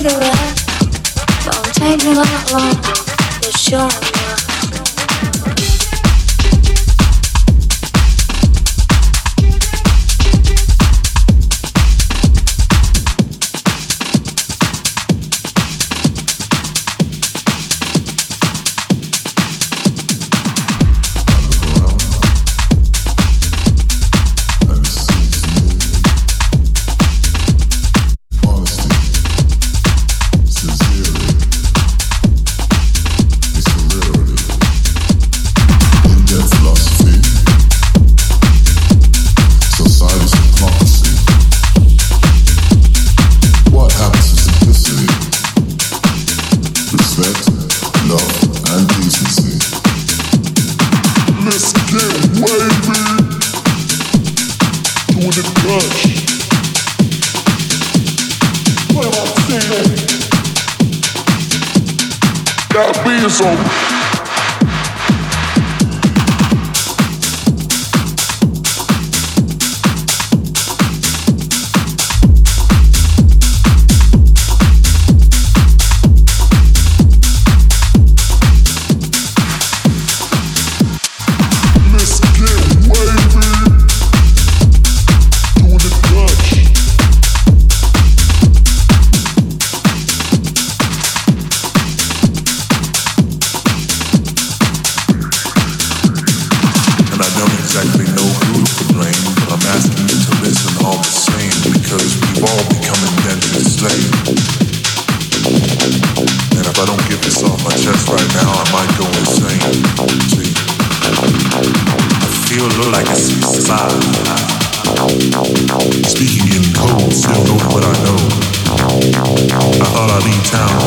cigarette won't take me that sure. Speaking in code, still don't what I know. I thought I'd leave town.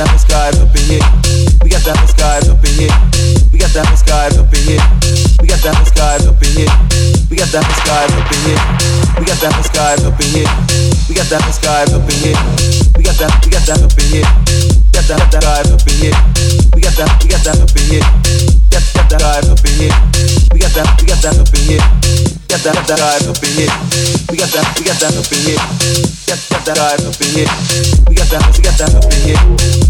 We got up in here. We got up in here. We got up in here. We got up in here. We got up in here. We got that. We got that up in here. Got that. That up in here. We got that. We got that up in here. Got that up in here. We got that. We got that up in here. Got that. Up in here. We got that. We got that up in here. Up in here. We got that. We got that up in here.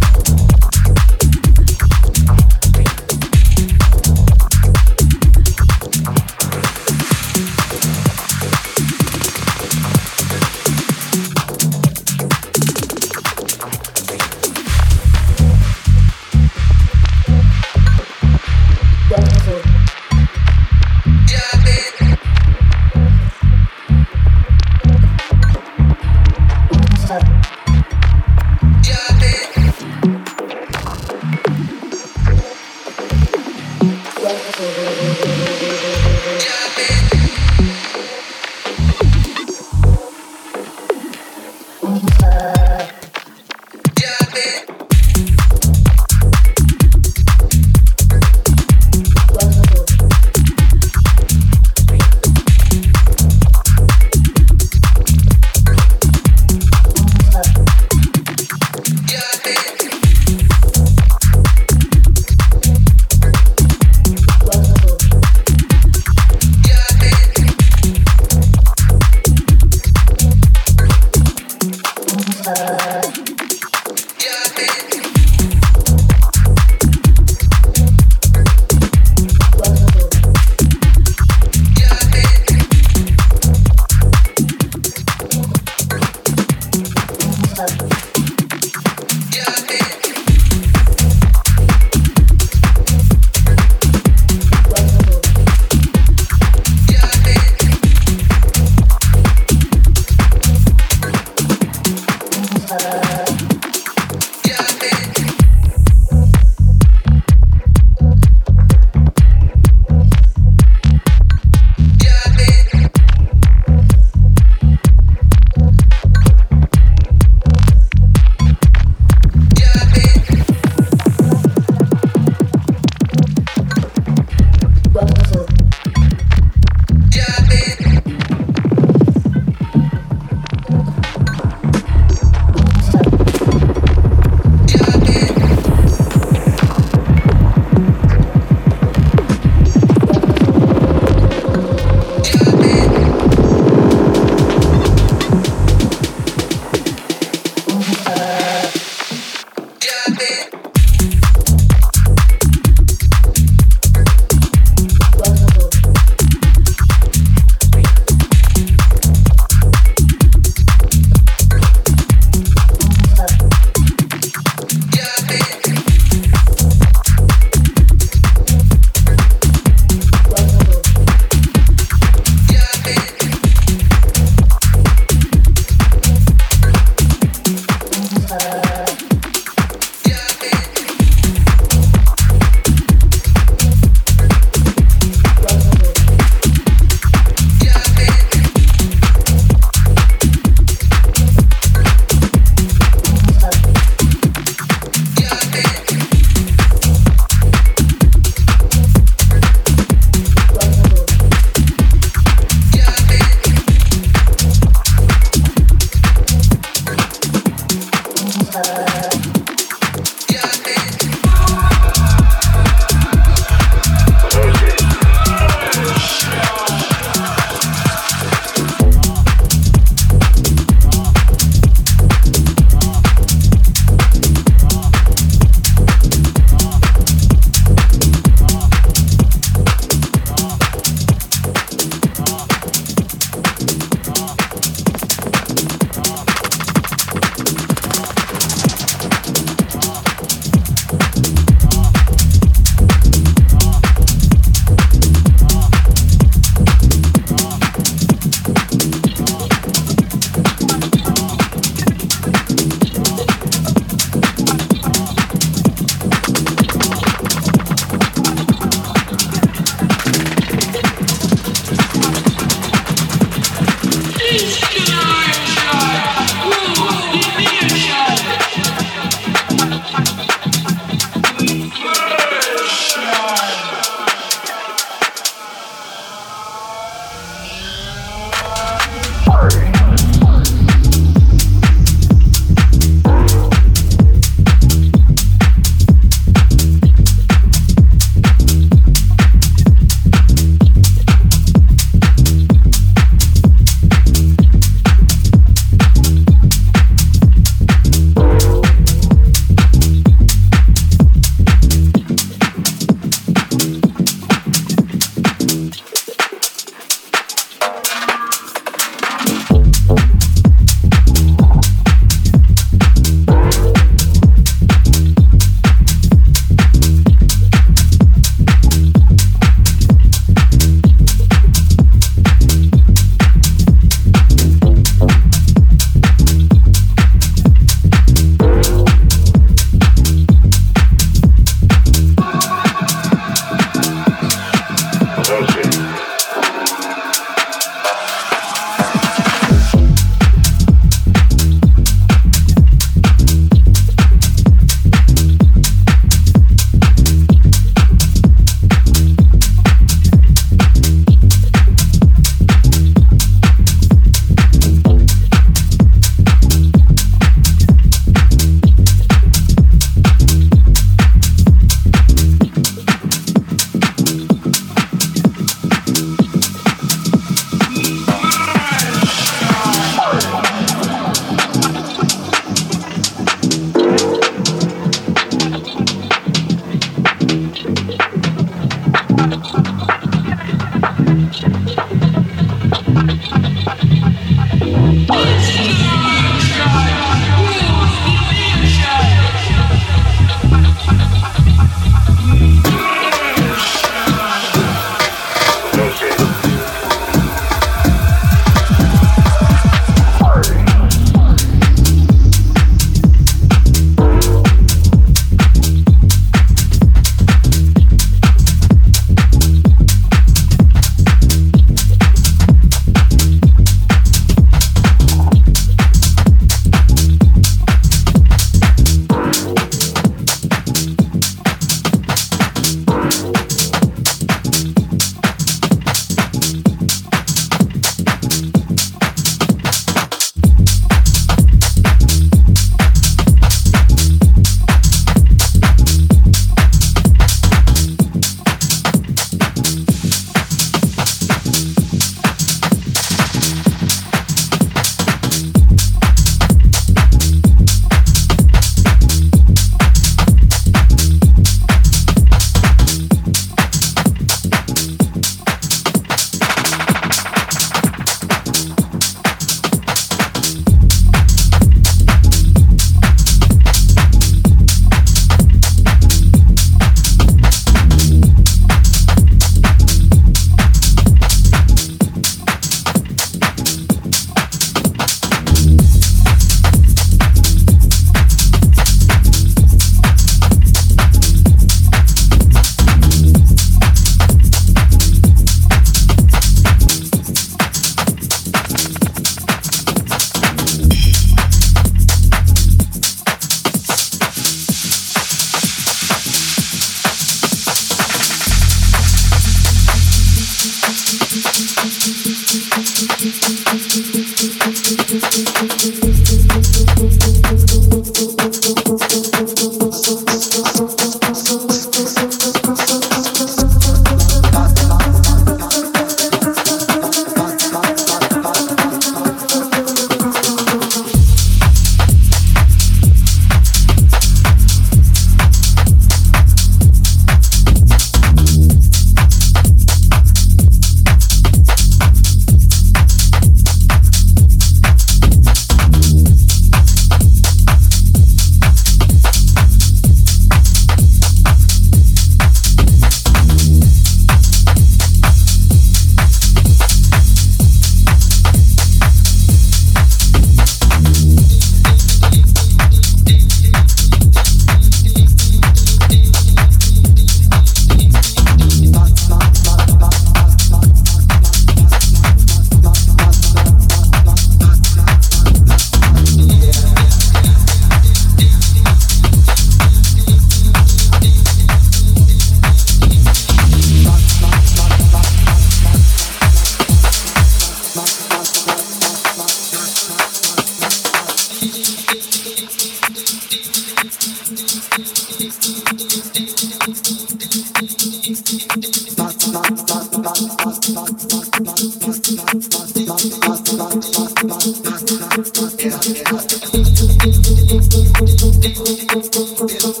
どうし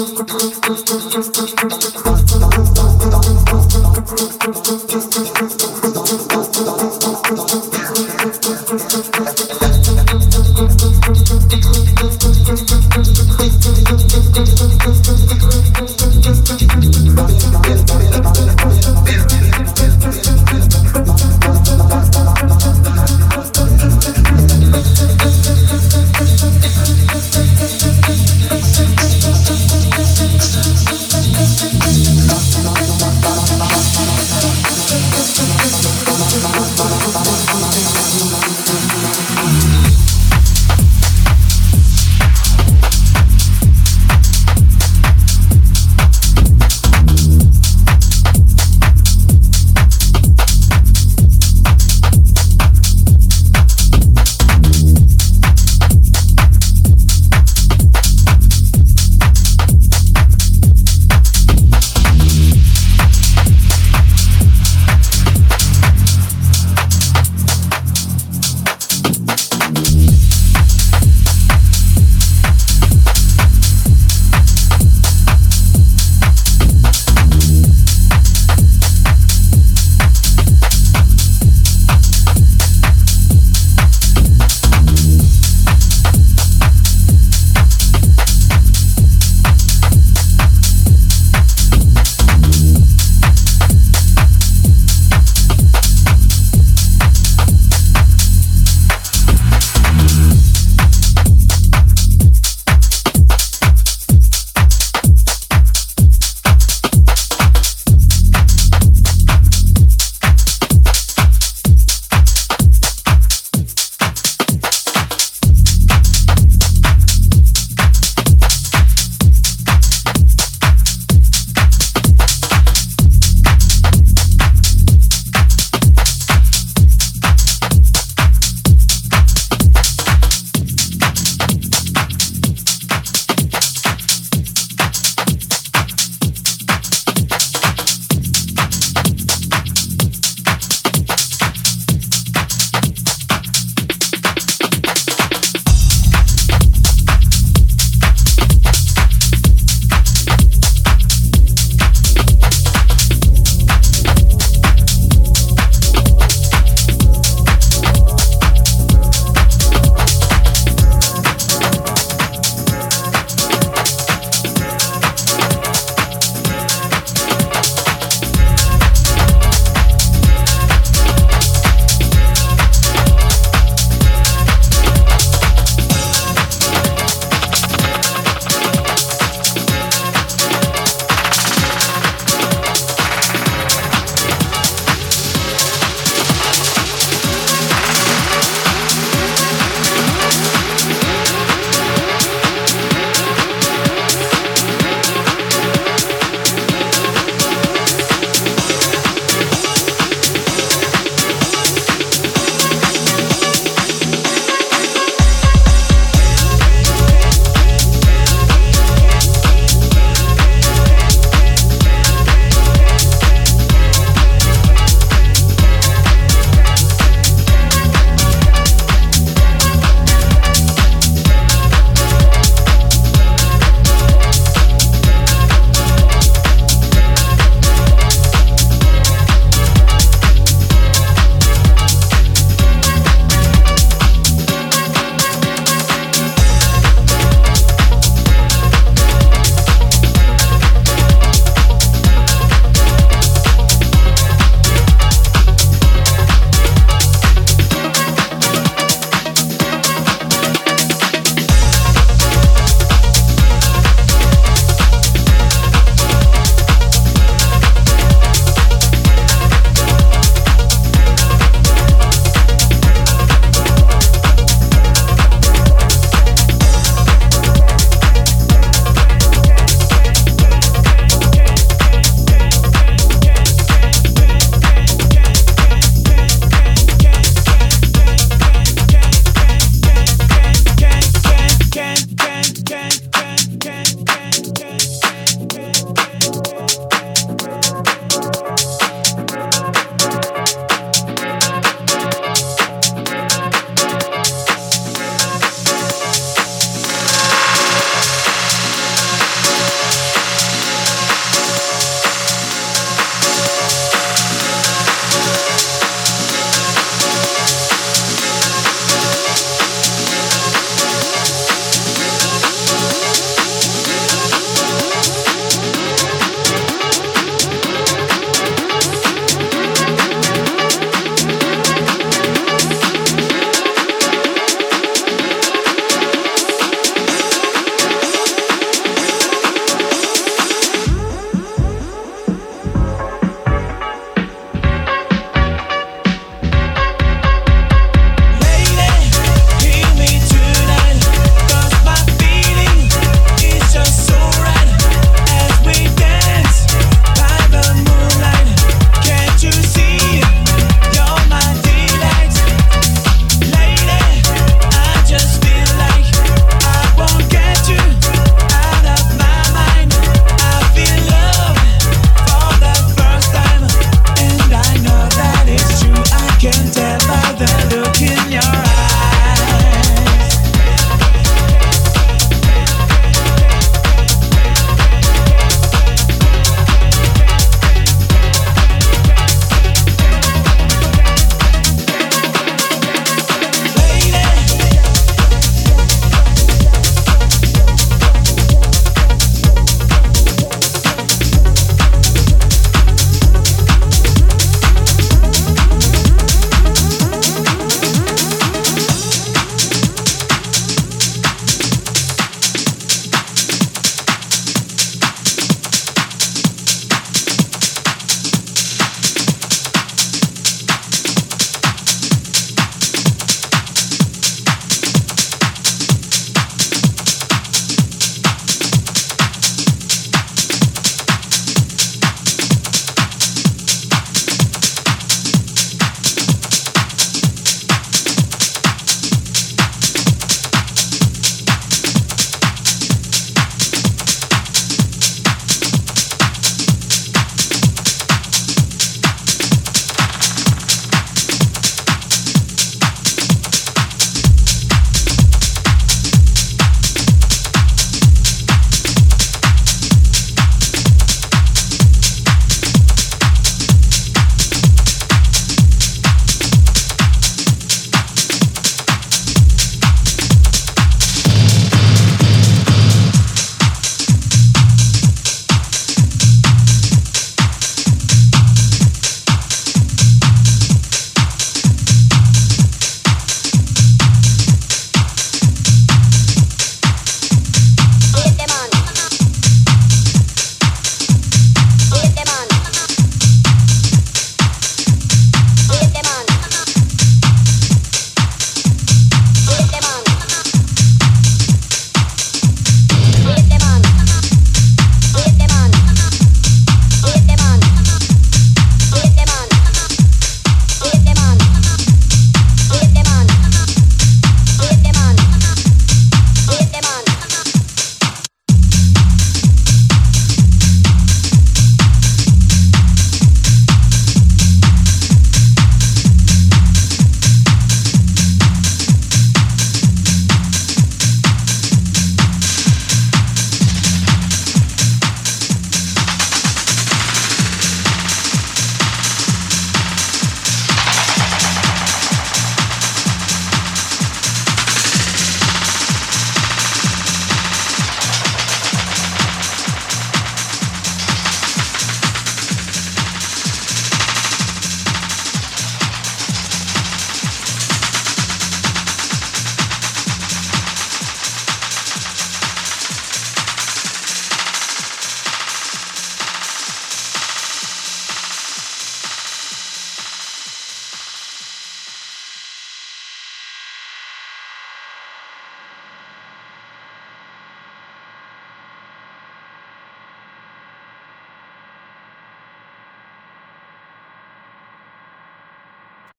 て?